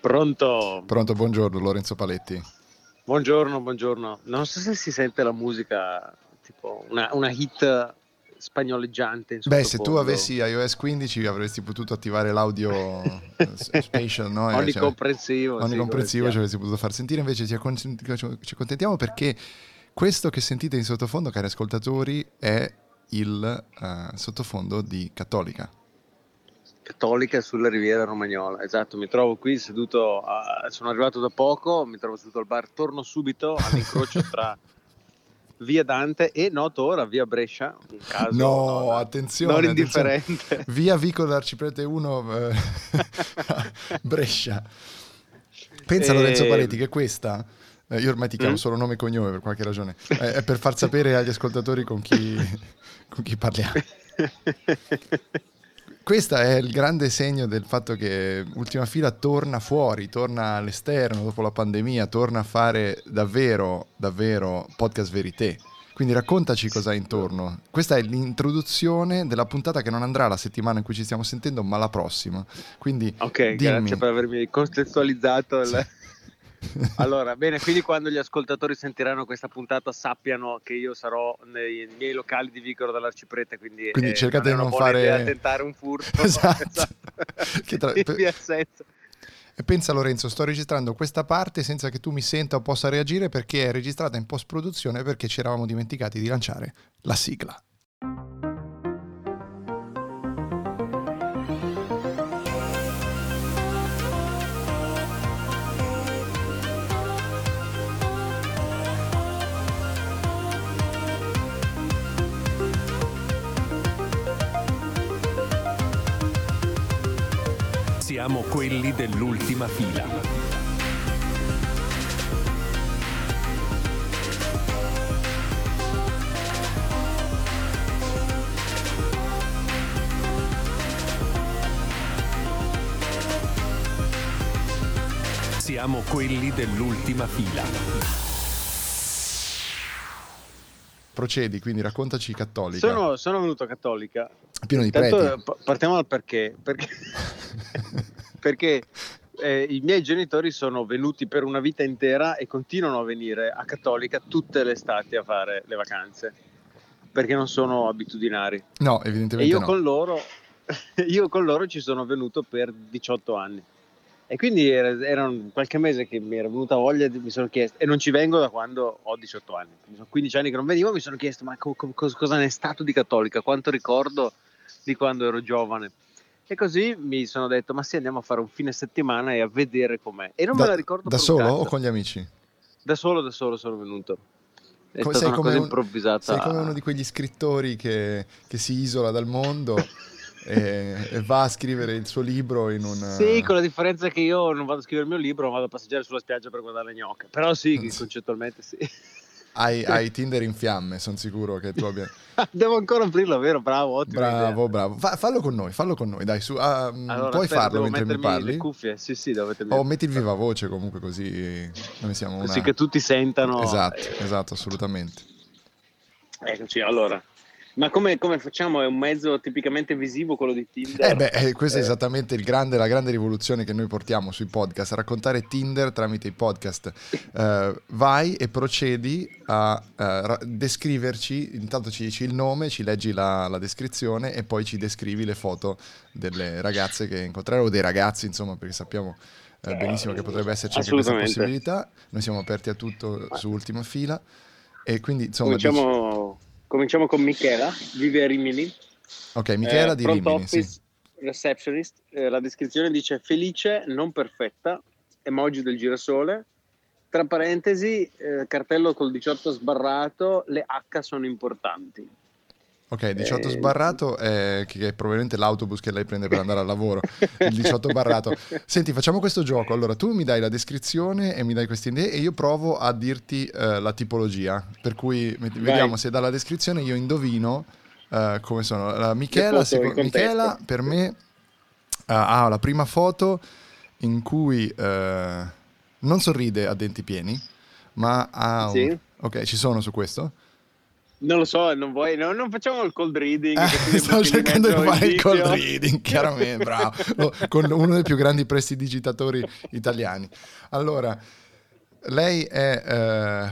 Pronto? Pronto, buongiorno Lorenzo Paletti. Buongiorno, buongiorno. Non so se si sente la musica, tipo una, una hit spagnoleggiante. Beh, se tu avessi iOS 15 avresti potuto attivare l'audio spatial, no? Onnicomprensivo. Cioè, onnicomprensivo sì, ci avresti potuto far sentire, invece ci, accontentiamo perché questo che sentite in sottofondo, cari ascoltatori, è il uh, sottofondo di Cattolica. Cattolica sulla Riviera Romagnola, esatto, mi trovo qui seduto, a, sono arrivato da poco, mi trovo seduto al bar, torno subito all'incrocio tra via Dante e noto ora via Brescia, un caso no, no attenzione, non indifferente. Attenzione. Via Vicolo d'Arciprete 1 eh, Brescia. Pensa e... Lorenzo Paletti che questa eh, io ormai ti chiamo mm? solo nome e cognome per qualche ragione. Eh, è per far sapere agli ascoltatori con chi, con chi parliamo. Questo è il grande segno del fatto che Ultima Fila torna fuori, torna all'esterno dopo la pandemia, torna a fare davvero, davvero podcast verité. Quindi raccontaci cosa hai intorno. Questa è l'introduzione della puntata che non andrà la settimana in cui ci stiamo sentendo, ma la prossima. Quindi ok, dimmi. grazie per avermi contestualizzato. Il allora, bene, quindi quando gli ascoltatori sentiranno questa puntata sappiano che io sarò nei miei locali di Vicoro dell'Arciprete, quindi, quindi eh, cercate di non fare... tentare un furto. esatto. esatto. tra... E pensa Lorenzo, sto registrando questa parte senza che tu mi senta o possa reagire perché è registrata in post-produzione perché ci eravamo dimenticati di lanciare la sigla. Dell'ultima fila. Siamo quelli dell'ultima fila. Procedi, quindi raccontaci cattolica. Sono, sono venuto cattolica. Pieno di preti. Partiamo dal perché. Perché perché eh, i miei genitori sono venuti per una vita intera e continuano a venire a Cattolica tutte le estati a fare le vacanze perché non sono abitudinari. No, evidentemente. E io, no. con loro, io con loro ci sono venuto per 18 anni. E quindi era, era qualche mese che mi era venuta voglia, mi sono chiesto, e non ci vengo da quando ho 18 anni, sono 15 anni che non venivo, mi sono chiesto ma co- co- cosa ne è stato di cattolica, quanto ricordo di quando ero giovane. E così mi sono detto, ma sì, andiamo a fare un fine settimana e a vedere com'è. E non da, me la ricordo Da solo o con gli amici? Da solo, da solo sono venuto. È come, stata una cosa un, improvvisata. Sei come uno di quegli scrittori che, che si isola dal mondo e, e, va a scrivere il suo libro in un... Sì, con la differenza che io non vado a scrivere il mio libro, ma vado a passeggiare sulla spiaggia per guardare le gnocche. Però sì, concettualmente sì. Hai, hai, Tinder in fiamme, sono sicuro che tu abbia. Devo ancora aprirlo, vero? Bravo, ottimo. Bravo, idea. bravo. Fa, fallo con noi, fallo con noi, dai, su. Uh, allora, puoi aspetta, farlo mentre mi parli? Le cuffie, sì, sì, dovete O metti il viva voce comunque così noi siamo una... Così che tutti sentano. Esatto, esatto, assolutamente. Eccoci, allora. Ma come, come, facciamo? È un mezzo tipicamente visivo quello di Tinder? Eh beh, eh, questa è esattamente grande, la grande rivoluzione che noi portiamo sui podcast, raccontare Tinder tramite i podcast. Uh, vai e procedi a uh, descriverci, intanto ci dici il nome, ci leggi la, la, descrizione e poi ci descrivi le foto delle ragazze che incontrerai o dei ragazzi, insomma, perché sappiamo uh, benissimo che potrebbe esserci anche questa possibilità. Noi siamo aperti a tutto su ultima fila e quindi insomma... Cominciamo... Dici... Cominciamo con Michela, vive a Rimini. Ok, Michela eh, di Rimini, office, sì. receptionist. Eh, la descrizione dice felice, non perfetta, emoji del girasole. Tra parentesi, eh, cartello col 18 sbarrato, le H sono importanti. Ok, 18 eh, sbarrato è, che è probabilmente l'autobus che lei prende per andare al lavoro, il 18 barrato. Senti, facciamo questo gioco. Allora, tu mi dai la descrizione e mi dai queste idee e io provo a dirti uh, la tipologia. Per cui Vai. vediamo se dalla descrizione io indovino uh, come sono. Uh, Michela, seco- Michela, per me uh, ha la prima foto in cui non sorride a denti pieni, ma ha... Sì. Un... Ok, ci sono su questo? Non lo so, non vuoi, no, non facciamo il cold reading. Eh, stavo cercando di fare il cold reading, chiaramente, bravo, Lo- con uno dei più grandi prestidigitatori italiani. Allora, lei è... eh,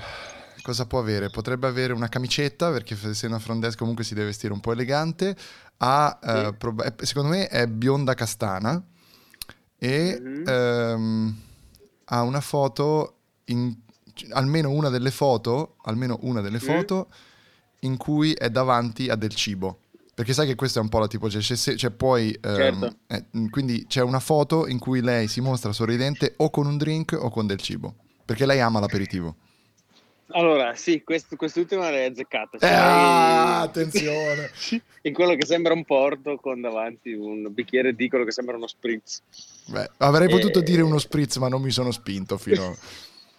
cosa può avere? Potrebbe avere una camicetta, perché essendo una front desk comunque si deve vestire un po' elegante. Ha, eh, Sì. prob- è- secondo me è bionda castana e Mhm. ehm, ha una foto, in- almeno una delle foto, almeno una delle Mm. foto in cui è davanti a del cibo. Perché sai che questa è un po' la tipologia, c'è, se- c'è poi, ehm, Certo. eh, quindi c'è una foto in cui lei si mostra sorridente o con un drink o con del cibo, perché lei ama l'aperitivo. Allora, sì, quest- quest'ultima l'hai azzeccata. Eh, Sei ah, attenzione! In quello che sembra un porto con davanti un bicchiere di quello che sembra uno spritz. Beh, avrei potuto Eh. dire uno spritz, ma non mi sono spinto fino...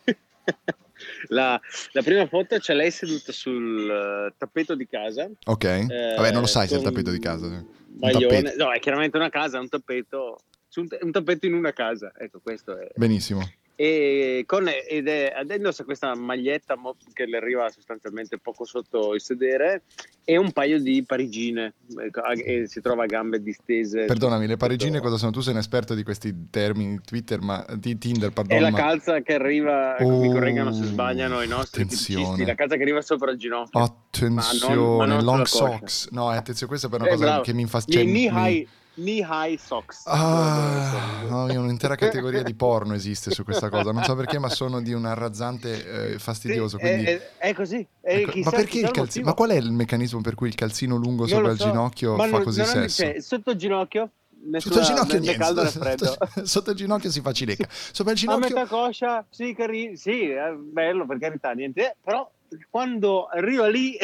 la, la prima foto c'è lei seduta sul eh, tappeto di casa. Ok? eh, Vabbè, non lo sai se è il tappeto di casa. Un Maglione. No, è chiaramente una casa, un tappeto. un, un tappeto in una casa. Ecco, questo è. Benissimo. E con, ed è, ed indossa questa maglietta che le arriva sostanzialmente poco sotto il sedere e un paio di parigine ecco, a- e si trova a gambe distese. Perdonami, le parigine cosa sono? Tu sei un esperto di questi termini Twitter, ma di Tinder, pardon. È la ma- calza che arriva, ecco, mi Oh, correggano se sbagliano i nostri attenzione. la calza che arriva sopra il ginocchio. Attenzione, Ma non- ma non long socks. No, eh, attenzione, questa è per una Eh, cosa bravo. che mi fa... Gli cioè, mi- knee high socks. Ah, no, un'intera categoria di porno esiste su questa cosa. Non so perché, ma sono di un arrazzante eh, Sì, fastidioso. è- quindi... è, è così. è- Ecco, chissà- ma perché il calzino? Ma qual è il meccanismo per cui il calzino lungo Non sopra lo il so. ginocchio fa non- così non sesso? cioè, sotto il ginocchio? Sotto il nessuna- ginocchio niente, caldo sotto, sotto- il ginocchio si fa cilecca. Sopra il A ginocchio metà coscia, sì, carino, sì, è bello per carità, niente, però quando arriva lì,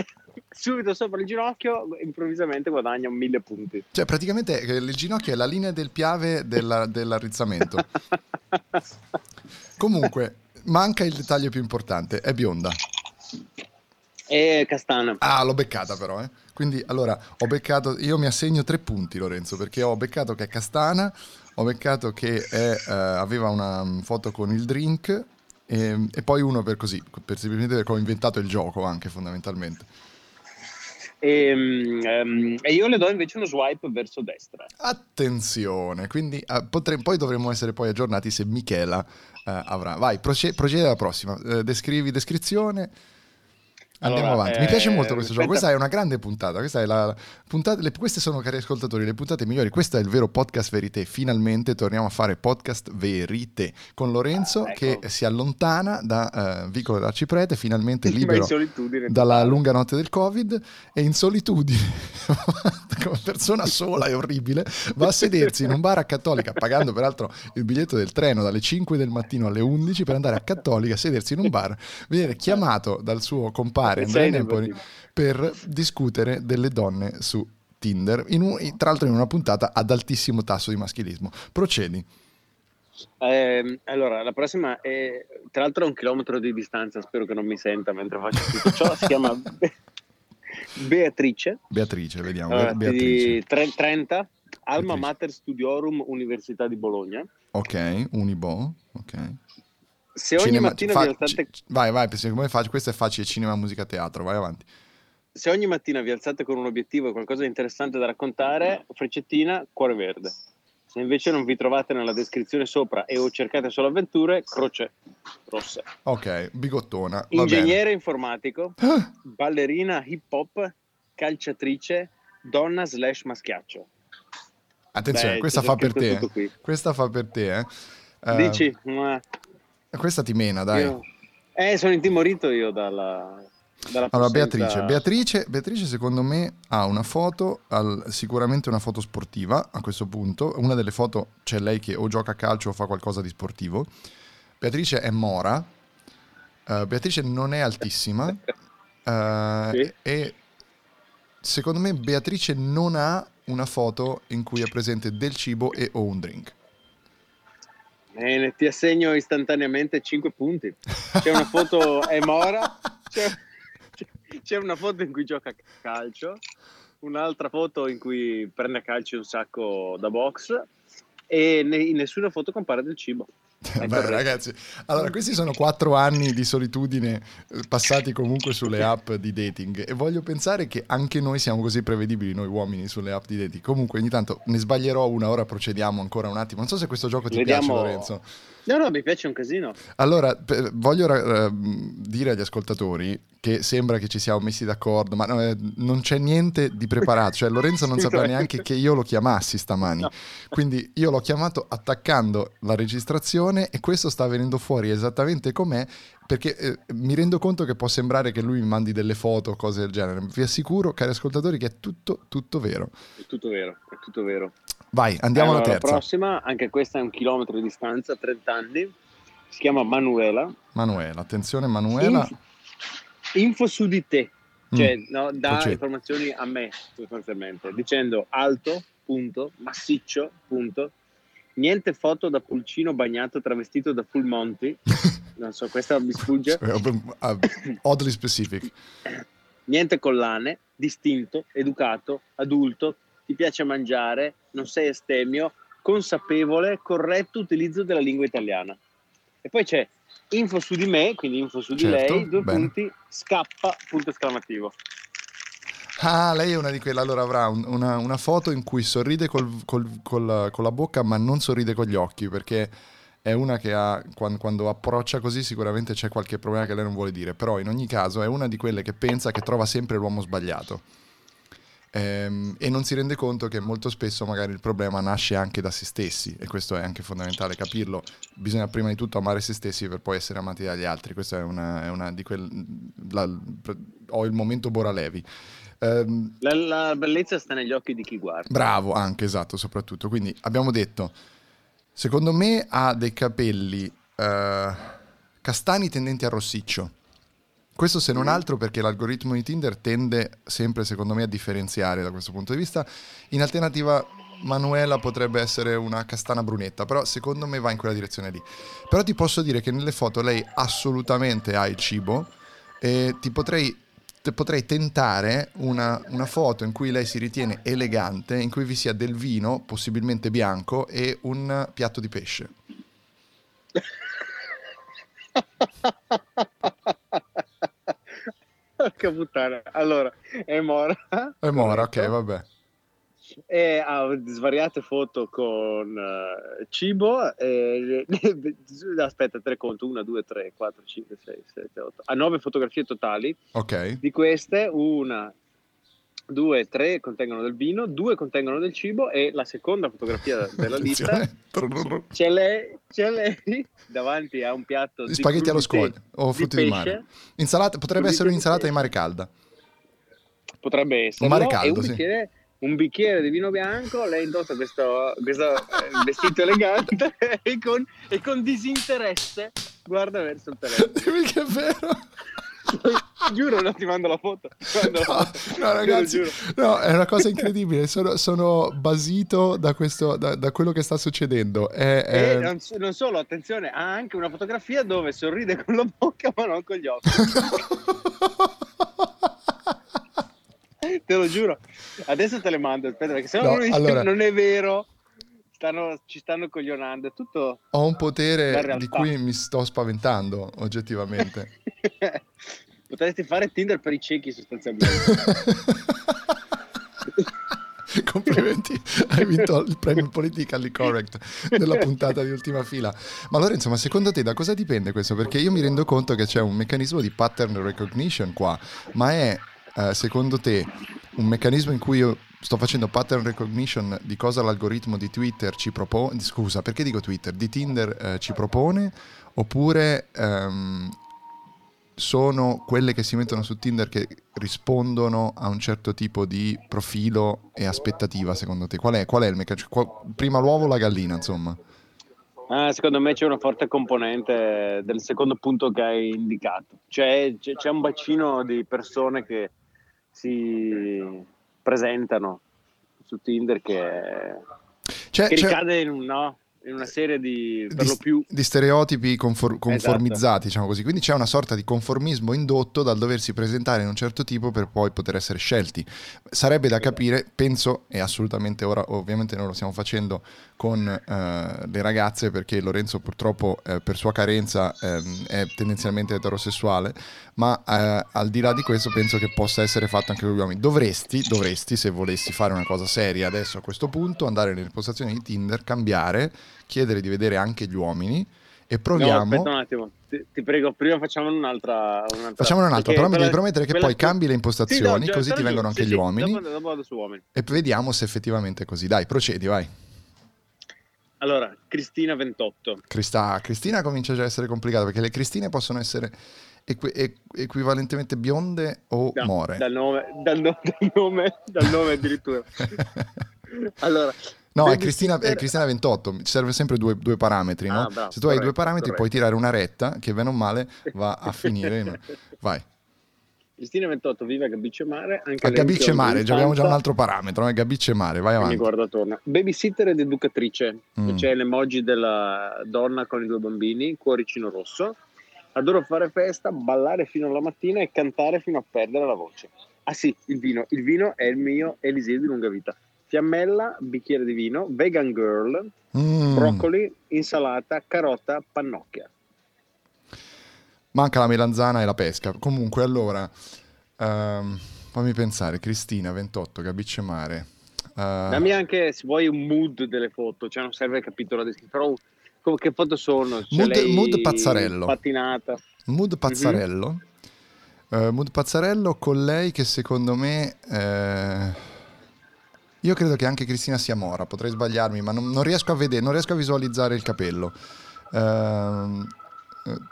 subito sopra il ginocchio, improvvisamente guadagna un mille punti. Cioè, praticamente eh, il ginocchio è la linea del piave della- dell'arrizzamento. Comunque, manca il dettaglio più importante, è bionda. e castana. Ah, l'ho beccata però, eh. Quindi, allora, ho beccato, io mi assegno tre punti, Lorenzo, perché ho beccato che è castana, ho beccato che è, eh, aveva una mm, foto con il drink e, e poi uno per così, per semplicemente perché ho inventato il gioco anche fondamentalmente. E, ehm, e io le do invece uno swipe verso destra. Attenzione, quindi ah, potre- poi dovremmo essere poi aggiornati se Michela eh, avrà. Vai, proce- procedi alla prossima. Eh, descrivi descrizione. Andiamo Allora, avanti. Mi piace eh, molto questo gioco. aspetta. Questa è una grande puntata. Questa è la, la puntata, le- queste sono, cari ascoltatori, le puntate migliori. Questo è il vero podcast verité. Finalmente torniamo a fare podcast verité con Lorenzo Ah, ecco. che si allontana da eh, Vicolo dell'Arciprete, finalmente libero dalla lunga notte del covid e in solitudine come persona sola e orribile va a sedersi in un bar a Cattolica pagando peraltro il biglietto del treno dalle 5 del mattino alle 11 per andare a Cattolica sedersi in un bar venire chiamato dal suo compare Andrea innovativo. per discutere delle donne su Tinder in un- tra l'altro in una puntata ad altissimo tasso di maschilismo procedi Ehm, allora, la prossima è tra l'altro a un chilometro di distanza, spero che non mi senta mentre faccio tutto ciò. Si chiama Be- Beatrice, Beatrice vediamo allora, Beatrice di tre- 30, Alma Beatrice. Mater Studiorum, Università di Bologna. ok Unibo ok Se ogni Cinema- mattina fa- vi alzate ci- vai, vai, come faccio? Questo è facile, cinema, musica, teatro, vai avanti. se ogni mattina vi alzate con un obiettivo e qualcosa di interessante da raccontare, freccettina, cuore verde. Se invece non vi trovate nella descrizione sopra e o cercate solo avventure, croce rossa. Ok, bigottona. Ingegnere informatico, bene. Ah, ballerina hip hop, calciatrice, donna slash maschiaccio. Attenzione, Beh, questa fa per scritto te. tutto eh. qui. Questa fa per te, eh. Eh, Dici? Ma Questa ti mena, dai. io- Eh, sono intimorito io dalla... dalla Allora, Beatrice. Beatrice, Beatrice, secondo me, ha una foto, al- sicuramente una foto sportiva a questo punto. Una delle foto c'è lei che o gioca a calcio o fa qualcosa di sportivo. Beatrice è mora. Eh, Beatrice non è altissima. Eh, Sì. E secondo me Beatrice non ha una foto in cui è presente del cibo e o un drink. Bene, ti assegno istantaneamente 5 punti. C'è una foto, è Mora, c'è, c'è una foto in cui gioca a calcio, un'altra foto in cui prende a calcio un sacco da box e in nessuna foto compare del cibo. Beh, ragazzi, allora questi sono quattro anni di solitudine eh, passati comunque sulle app di dating e voglio pensare che anche noi siamo così prevedibili, noi uomini, sulle app di dating. Comunque ogni tanto ne sbaglierò una, ora procediamo ancora un attimo. Non so se questo gioco ti piace Vediamo- Lorenzo. No, no, mi piace un casino. Allora, voglio ra- eh, dire agli ascoltatori che sembra che ci siamo messi d'accordo, ma no, eh, non c'è niente di preparato. Cioè, Lorenzo non sapeva neanche che io lo chiamassi stamani. No. Quindi io l'ho chiamato attaccando la registrazione e questo sta venendo fuori esattamente com'è. Perché eh, mi rendo conto che può sembrare che lui mi mandi delle foto o cose del genere. Vi assicuro, cari ascoltatori, che è tutto, tutto vero. È tutto vero, è tutto vero. Vai, andiamo Allora, alla La terza. prossima, anche questa è un chilometro di distanza, 30 anni. Si chiama Manuela. Manuela, attenzione Manuela. Info, info su di te. Cioè, Mm. no, dà Procedi. informazioni a me, sostanzialmente, dicendo alto, punto, massiccio, punto. Niente foto da pulcino bagnato travestito da full monty. Non so, questa mi sfugge. Uh, oddly specific. Niente collane, distinto, educato, adulto, ti piace mangiare, non sei estemio, consapevole, corretto utilizzo della lingua italiana. E poi c'è info su di me, quindi info su di Certo, lei, due bene. punti, scappa, punto esclamativo. Ah, lei è una di quelle. Allora avrà un- una, una foto in cui sorride col- col- col- con la bocca, ma non sorride con gli occhi perché è una che ha, quan- quando, approccia così, sicuramente c'è qualche problema che lei non vuole dire. Però in ogni caso è una di quelle che pensa che trova sempre l'uomo sbagliato. Ehm, e non si rende conto che molto spesso magari il problema nasce anche da se stessi e questo è anche fondamentale capirlo. Bisogna prima di tutto amare se stessi per poi essere amati dagli altri. Questa è una, è una di quelle. ho il momento Boralevi. Ehm, La, la bellezza sta negli occhi di chi guarda. Bravo, anche esatto, soprattutto. Quindi abbiamo detto, secondo me ha dei capelli eh, castani tendenti a rossiccio. Questo se non altro perché l'algoritmo di Tinder tende sempre, secondo me, a differenziare da questo punto di vista. In alternativa, Manuela potrebbe essere una castana brunetta, però secondo me va in quella direzione lì. Però ti posso dire che nelle foto lei assolutamente ha il cibo e ti potrei, potrei tentare una, una foto in cui lei si ritiene elegante, in cui vi sia del vino, possibilmente bianco, e un piatto di pesce. Porca puttana. Allora, è Mora. È Mora, ok, vabbè. E ha svariate foto con eh, cibo. e- aspetta, tre conto: 1, 2, 3, 4, 5, 6, 7, 8. Ha nove fotografie totali. Ok. Di queste, una, due, tre contengono del vino, due contengono del cibo. E la seconda fotografia della lista c'è lei, c'è lei davanti a un piatto di Spaghetti allo scoglio o frutti di, pesce. mare. Insalata, potrebbe essere di un'insalata di mare calda. potrebbe essere mare e caldo, un sì. bicchiere, un bicchiere di vino bianco lei indossa questo, questo, eh, vestito elegante e con, e con disinteresse guarda verso il telefono Dimmi che è vero. giuro non ti mando la foto Mando la No, foto. no, Giuro, ragazzi, giuro. no, è una cosa incredibile. Sono, sono basito da, questo, da, da quello che sta succedendo. È, e è- non, non solo attenzione ha anche una fotografia dove sorride con la bocca ma non con gli occhi te lo giuro adesso te le mando aspetta perché se no allora- non è vero stanno, ci stanno coglionando tutto Ho un potere di cui mi sto spaventando, oggettivamente. Potresti fare Tinder per i ciechi sostanzialmente. Complimenti, hai vinto il premio Politically Correct nella puntata di ultima fila. Ma Lorenzo, ma secondo te da cosa dipende questo? Perché io mi rendo conto che c'è un meccanismo di pattern recognition qua, ma è eh, secondo te un meccanismo in cui io sto facendo pattern recognition di cosa l'algoritmo di Twitter ci propone? Scusa, perché dico Twitter? Di Tinder eh, ci propone? Oppure ehm, sono quelle che si mettono su Tinder che rispondono a un certo tipo di profilo e aspettativa, secondo te? Qual è, qual è il meccanismo? Qua- Prima l'uovo o la gallina, insomma? Ah, secondo me c'è una forte componente del secondo punto che hai indicato. Cioè c'è un bacino di persone che si presentano su Tinder che, C'è, che c'è- ricade in un no. In una serie di per di, lo più di stereotipi confor- conformizzati, diciamo così. Quindi c'è una sorta di conformismo indotto dal doversi presentare in un certo tipo per poi poter essere scelti. Sarebbe da capire, penso, e assolutamente ora ovviamente noi lo stiamo facendo con eh, le ragazze perché Lorenzo purtroppo eh, per sua carenza ehm, è tendenzialmente eterosessuale, ma eh, al di là di questo penso che possa essere fatto anche con gli uomini. Dovresti, dovresti, se volessi fare una cosa seria adesso a questo punto, andare nelle postazioni di Tinder, cambiare, chiedere di vedere anche gli uomini e proviamo... No, aspetta un attimo, ti, ti prego, prima facciamo un'altra. un'altra Facciamo un'altra, però mi devi promettere che poi cambi le impostazioni, Sì, no, così ti vengono anche sì, gli sì, uomini Dopo, dopo vado su uomini. e vediamo se effettivamente è così. Dai, procedi, vai. Allora, Cristina 28. Crista- Cristina comincia già a essere complicata perché le Cristine possono essere equi- equ- equivalentemente bionde o Da- more. Dal nome, dal, no- dal nome, dal nome addirittura. Allora, No, è Cristina, è Cristina 28, ci serve sempre due, due parametri, no? Ah, bravo, Se tu hai due corretto, parametri puoi corretto. tirare una retta che bene o male va a finire in... Vai. Cristina 28 vive a Gabicce Mare. Anche A Gabicce Mare, già abbiamo già un altro parametro, eh? Gabicce Mare, vai e Mi avanti. guarda attorno. Babysitter ed educatrice. Mm. C'è l'emoji della donna con i due bambini, cuoricino rosso. Adoro fare festa, ballare fino alla mattina e cantare fino a perdere la voce. Ah sì, il vino. Il vino è il mio Eliseo di lunga vita. Fiammella, bicchiere di vino, vegan girl, Mm, broccoli, insalata, carota, pannocchia. Manca la melanzana e la pesca. Comunque, allora, ehm, fammi pensare, Cristina 28, Gabicce Mare. Eh, Dammi anche, se vuoi, un mood delle foto, cioè non serve capito la descrizione, però come- che foto sono? C'è Mood- lei mood pazzarello. Pattinata. Mood Pazzarello. Eh, Mood Pazzarello con lei che secondo me... eh, io credo che anche Cristina sia mora, potrei sbagliarmi, ma non, non riesco a vedere, non riesco a visualizzare il capello. Eh,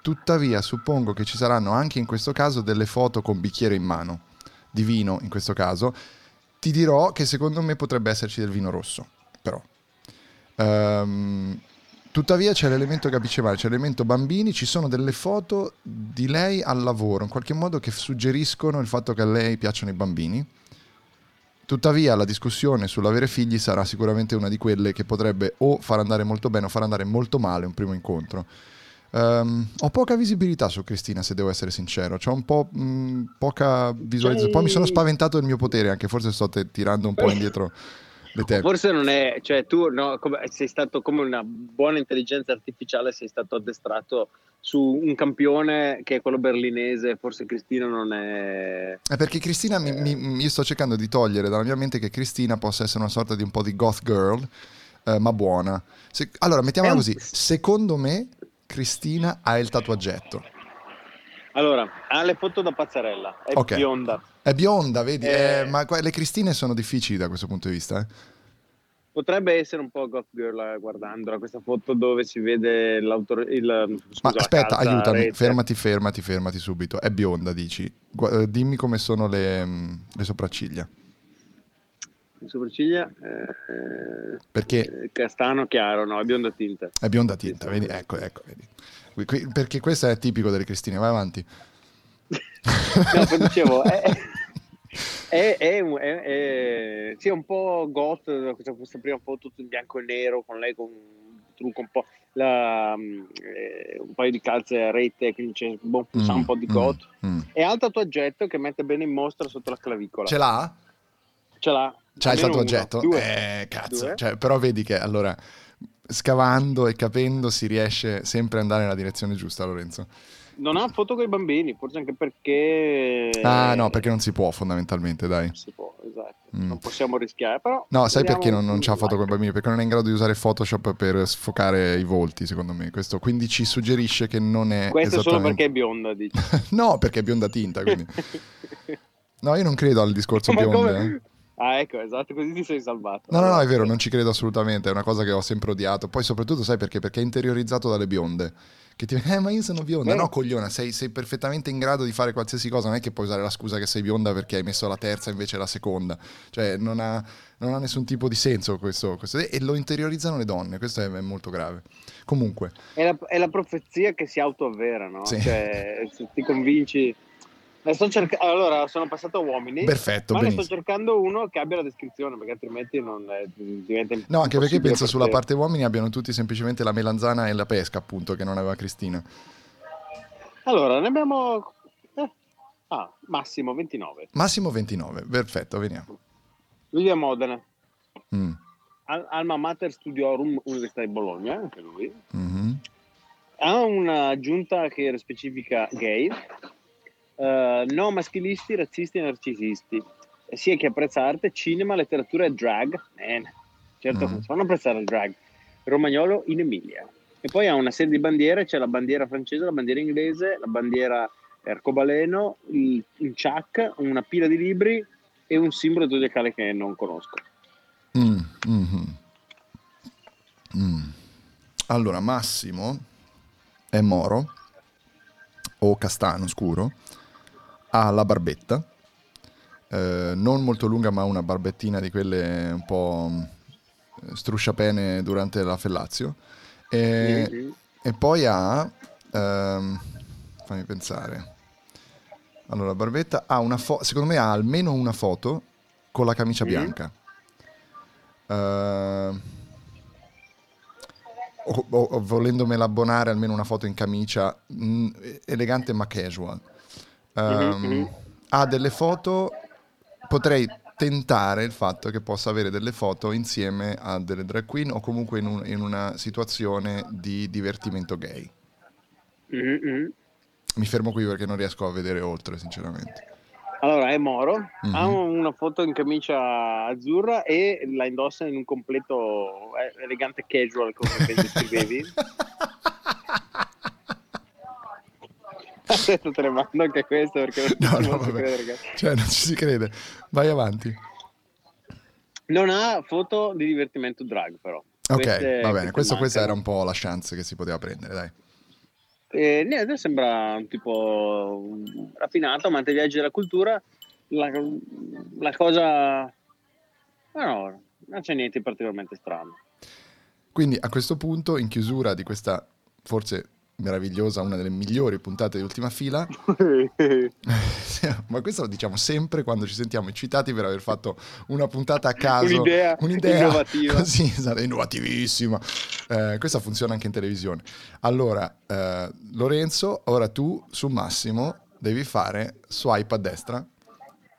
tuttavia suppongo che ci saranno anche in questo caso delle foto con bicchiere in mano, di vino in questo caso. Ti dirò che secondo me potrebbe esserci del vino rosso, però. Ehm, tuttavia c'è l'elemento capicevale, c'è l'elemento bambini, ci sono delle foto di lei al lavoro, in qualche modo che suggeriscono il fatto che a lei piacciono i bambini. Tuttavia la discussione sull'avere figli sarà sicuramente una di quelle che potrebbe o far andare molto bene o far andare molto male un primo incontro. Ehm, ho poca visibilità su Cristina, se devo essere sincero. C'ho un po' mh, poca visualizzazione. Poi mi sono spaventato del mio potere, anche forse sto te- tirando un po' indietro. Forse non è, cioè tu no, come- sei stato come una buona intelligenza artificiale, sei stato addestrato su un campione che è quello berlinese, forse Cristina non è... È perché Cristina, mi, mi- io sto cercando di togliere dalla mia mente che Cristina possa essere una sorta di un po' di goth girl, eh, ma buona. Se- allora, mettiamola così. Secondo me, Cristina ha il tatuaggetto. Allora, ha le foto da pazzarella, è Ok. bionda. È bionda, vedi? Eh. Eh, ma le Cristine sono difficili da questo punto di vista. eh. Potrebbe essere un po' goth girl eh, guardandola, questa foto dove si vede l'autore... Il, scusa, Ma aspetta, calza, aiutami, fermati, fermati, fermati subito. È bionda, dici. Gua- eh, dimmi come sono le, mm, le sopracciglia. Sopracciglia, eh, Perché eh, castano chiaro, no, è bionda tinta. è bionda tinta, vedi? Ecco, ecco, vedi. Perché questo è tipico delle Cristine, vai avanti. No, poi dicevo, è, è, è, un- è- sì, è un po' goth questa, questa prima foto in bianco e nero con lei con un trucco un po', la, mm, eh, un paio di calze a rete, quindi c'è boh, sa un po' di Mm, goth. mm. E ha un tatuaggetto che mette bene in mostra sotto la clavicola. Ce l'ha? Ce l'ha. C'ha il almeno tatuaggetto? due. Eh, cazzo. Cioè, però vedi che allora, scavando e capendo, si riesce sempre ad andare nella direzione giusta, Lorenzo. Non ha foto con i bambini, forse anche perché... Ah, no, perché non si può, fondamentalmente, dai. Non si può, esatto. Mm. Non possiamo rischiare, però... No, sai perché non, non c'ha foto con i bambini? Perché non è in grado di usare Photoshop per sfocare i volti, secondo me. Questo quindi ci suggerisce che non è Questo solo perché esattamente... è bionda, dici. no, perché è bionda tinta, quindi... No, io non credo al discorso Ma bionde. come- eh. Ah, ecco, esatto, così ti sei salvato. No, no, no, è vero, non ci credo assolutamente, è una cosa che ho sempre odiato. Poi soprattutto sai perché? Perché è interiorizzato dalle bionde. Che ti eh, ma io sono bionda. Vero. No, cogliona, sei, sei perfettamente in grado di fare qualsiasi cosa. Non è che puoi usare la scusa che sei bionda perché hai messo la terza invece la seconda. Cioè, non ha, non ha nessun tipo di senso questo, questo- E lo interiorizzano le donne, questo è, è molto grave. Comunque, È la, è la profezia che si autoavvera, no? Sì. Cioè, se ti convinci... Ne sto cerca- allora, sono passato a uomini. Perfetto, ma ne benissimo. sto cercando uno che abbia la descrizione, perché altrimenti non è, diventa No, anche perché penso per sulla te. parte uomini abbiano tutti semplicemente la melanzana e la pesca, appunto, che non aveva Cristina. Allora, ne abbiamo... eh, Ah, massimo 29. Massimo 29, perfetto, veniamo. Vive a Modena. Mm, Al- Alma Mater Studiorum Università di Bologna, anche lui. mhm. Ha una giunta che era specifica gay, eh, no maschilisti, razzisti e narcisisti, e sia che apprezza arte, cinema, letteratura e drag. Man, certo, Mm. fanno apprezzare il drag. Romagnolo in Emilia. E poi ha una serie di bandiere, c'è la bandiera francese, la bandiera inglese, la bandiera arcobaleno, il, un chuck, una pila di libri e un simbolo zodiacale che non conosco. Mm, mhm. Mm. Allora, Massimo è moro o castano scuro, ha la barbetta, eh, non molto lunga ma una barbettina di quelle un po' mm, strusciapene durante la fellazio e, Mhm. e poi ha, ehm, fammi pensare, allora Barbetta ha una foto, secondo me ha almeno una foto con la camicia Mm. bianca. Eh, o, o- volendomela abbonare almeno una foto in camicia mm, elegante ma casual. Mhm, mhm. Ha delle foto, potrei tentare il fatto che possa avere delle foto insieme a delle drag queen o comunque in, un- in una situazione di divertimento gay. Mhm, mhm. Mi fermo qui perché non riesco a vedere oltre, sinceramente. Allora, è Moro, Mhm. ha una foto in camicia azzurra e la indossa in un completo eh, elegante casual, come ben descrivevi. Adesso te ne mando anche questo perché non No, ci no, vabbè. credere che- Cioè, non ci si crede. Vai avanti. Non ha foto di divertimento drag, però. Ok, Queste- va bene. Questo, questa era un po' la chance che si poteva prendere, dai. Eh, niente, sembra un tipo raffinato, amante dei viaggi della cultura. La, la cosa... Ma no, non c'è niente di particolarmente strano. Quindi a questo punto, in chiusura di questa forse meravigliosa, una delle migliori puntate di ultima fila, ma questo lo diciamo sempre quando ci sentiamo eccitati per aver fatto una puntata a caso, Un'idea innovativa. così, esatto, innovativissima. Eh, questa funziona anche in televisione. Allora, eh, Lorenzo, ora tu su Massimo devi fare swipe a destra.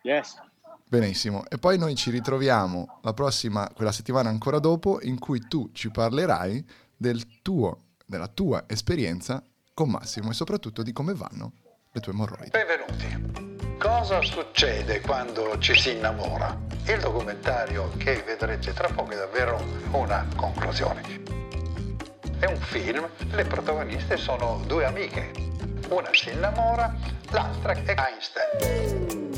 yes. Benissimo, e poi noi ci ritroviamo la prossima, quella settimana ancora dopo, in cui tu ci parlerai del tuo, della tua esperienza con Massimo e soprattutto di come vanno le tue emorroidi. Benvenuti. Cosa succede quando ci si innamora? Il documentario che vedrete tra poco è davvero una conclusione. È un film, le protagoniste sono due amiche. Una si innamora, l'altra è Einstein.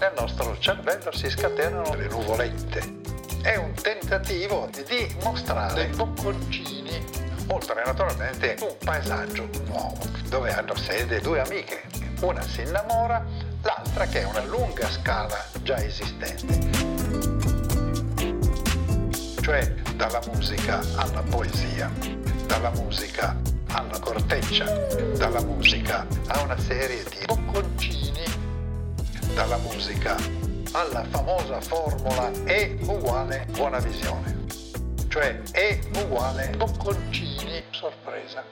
Nel nostro cervello si scatenano le nuvolette. È un tentativo di mostrare bocconcini, oltre naturalmente un paesaggio nuovo, dove hanno sede due amiche. Una si innamora, l'altra che è una lunga scala già esistente. Cioè dalla musica alla poesia, dalla musica alla corteccia, dalla musica a una serie di bocconcini, dalla musica alla famosa formula E uguale buona visione. Cioè E uguale bocconcini sorpresa.